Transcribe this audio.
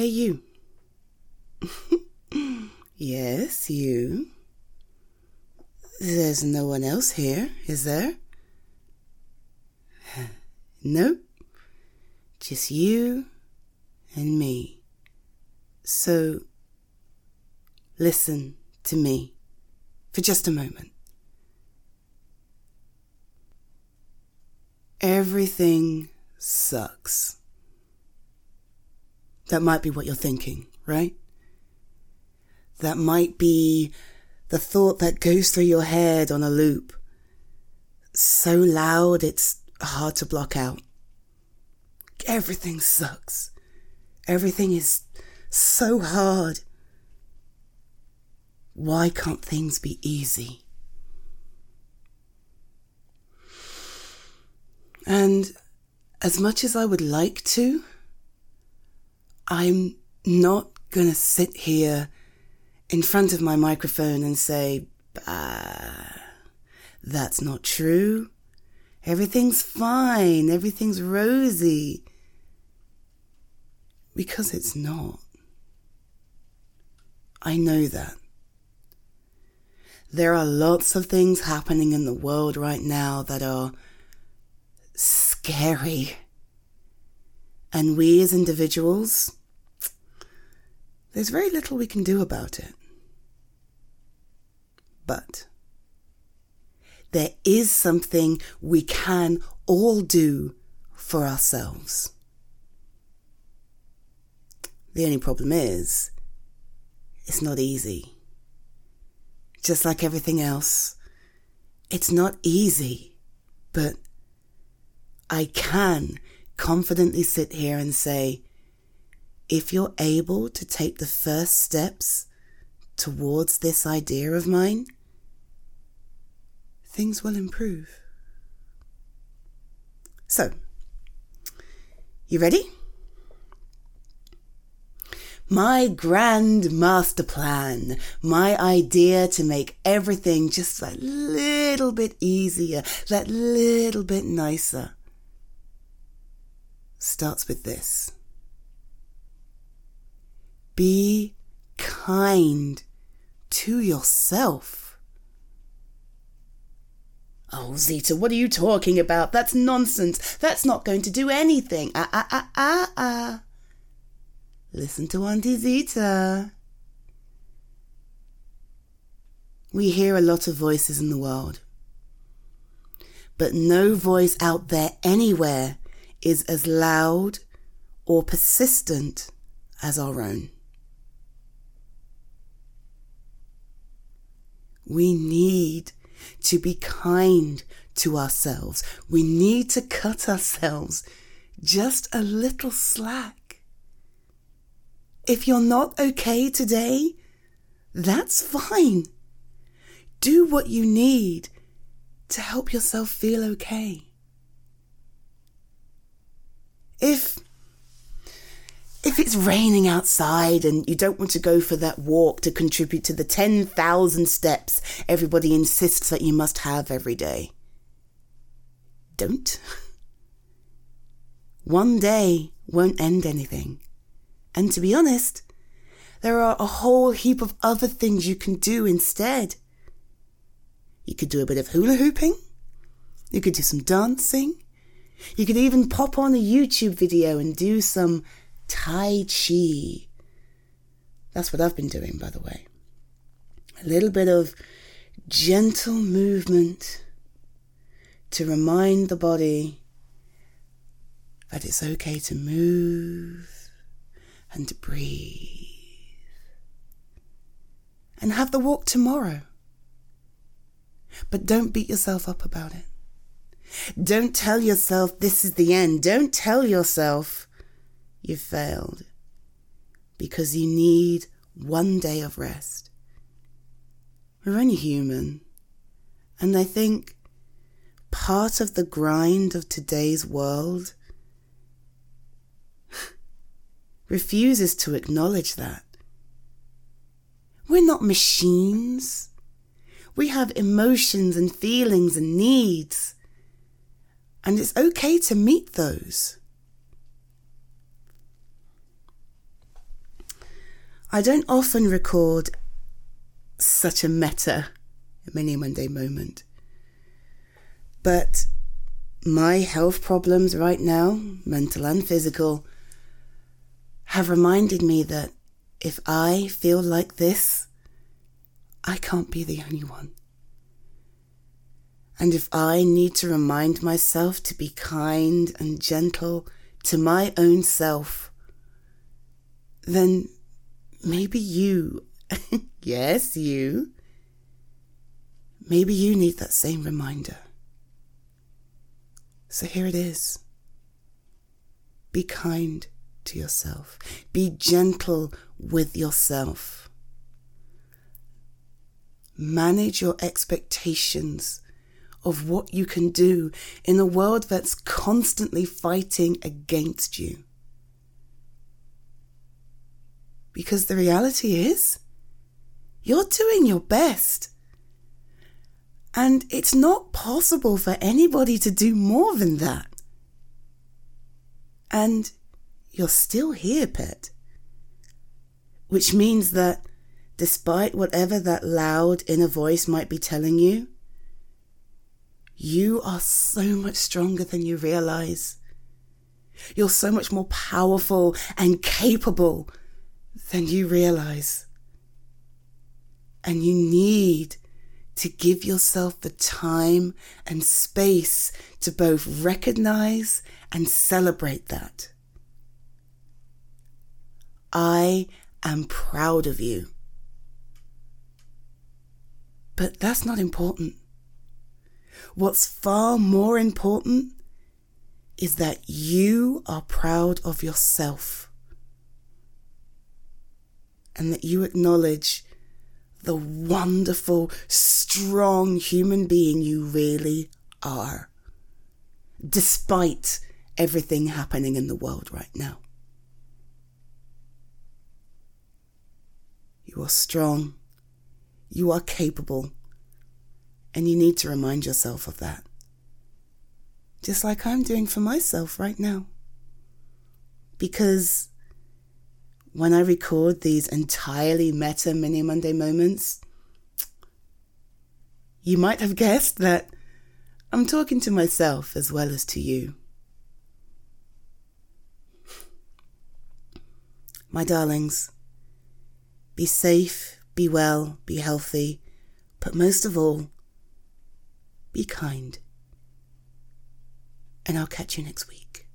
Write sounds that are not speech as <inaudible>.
Hey, you. <laughs> yes, you. There's no one else here, is there? <sighs> nope. Just you and me. So, listen to me for just a moment. Everything sucks. That might be what you're thinking, right? That might be the thought that goes through your head on a loop. So loud it's hard to block out. Everything sucks. Everything is so hard. Why can't things be easy? And as much as I would like to, I'm not going to sit here in front of my microphone and say, bah, that's not true. Everything's fine. Everything's rosy. Because it's not. I know that. There are lots of things happening in the world right now that are scary. And we as individuals, there's very little we can do about it. But there is something we can all do for ourselves. The only problem is, it's not easy. Just like everything else, it's not easy, but I can confidently sit here and say, if you're able to take the first steps towards this idea of mine, things will improve. So, you ready? My grand master plan, my idea to make everything just a little bit easier, that little bit nicer, starts with this. Be kind to yourself. Oh, Zita, what are you talking about? That's nonsense. That's not going to do anything. Ah, ah, ah, ah, ah. Listen to Auntie Zita. We hear a lot of voices in the world, but no voice out there anywhere is as loud or persistent as our own. We need to be kind to ourselves. We need to cut ourselves just a little slack. If you're not okay today, that's fine. Do what you need to help yourself feel okay. If if it's raining outside and you don't want to go for that walk to contribute to the 10,000 steps everybody insists that you must have every day, don't. <laughs> One day won't end anything. And to be honest, there are a whole heap of other things you can do instead. You could do a bit of hula hooping. You could do some dancing. You could even pop on a YouTube video and do some Tai Chi. That's what I've been doing, by the way. A little bit of gentle movement to remind the body that it's okay to move and to breathe. And have the walk tomorrow. But don't beat yourself up about it. Don't tell yourself this is the end. Don't tell yourself you failed because you need one day of rest. We're only human. And I think part of the grind of today's world <laughs> refuses to acknowledge that. We're not machines. We have emotions and feelings and needs. And it's okay to meet those. I don't often record such a meta mini Monday moment, but my health problems right now, mental and physical, have reminded me that if I feel like this, I can't be the only one. And if I need to remind myself to be kind and gentle to my own self, then maybe you, <laughs> yes, you, maybe you need that same reminder. So here it is. Be kind to yourself. Be gentle with yourself. Manage your expectations of what you can do in a world that's constantly fighting against you. Because the reality is, you're doing your best. And it's not possible for anybody to do more than that. And you're still here, pet. Which means that despite whatever that loud inner voice might be telling you, you are so much stronger than you realize. You're so much more powerful and capable than you realize. And you need to give yourself the time and space to both recognize and celebrate that. I am proud of you. But that's not important. What's far more important is that you are proud of yourself and that you acknowledge the wonderful, strong human being you really are, despite everything happening in the world right now. You are strong, you are capable, and you need to remind yourself of that. Just like I'm doing for myself right now. Because when I record these entirely meta mini Monday moments, you might have guessed that I'm talking to myself as well as to you. My darlings, be safe, be well, be healthy, but most of all, be kind. And I'll catch you next week.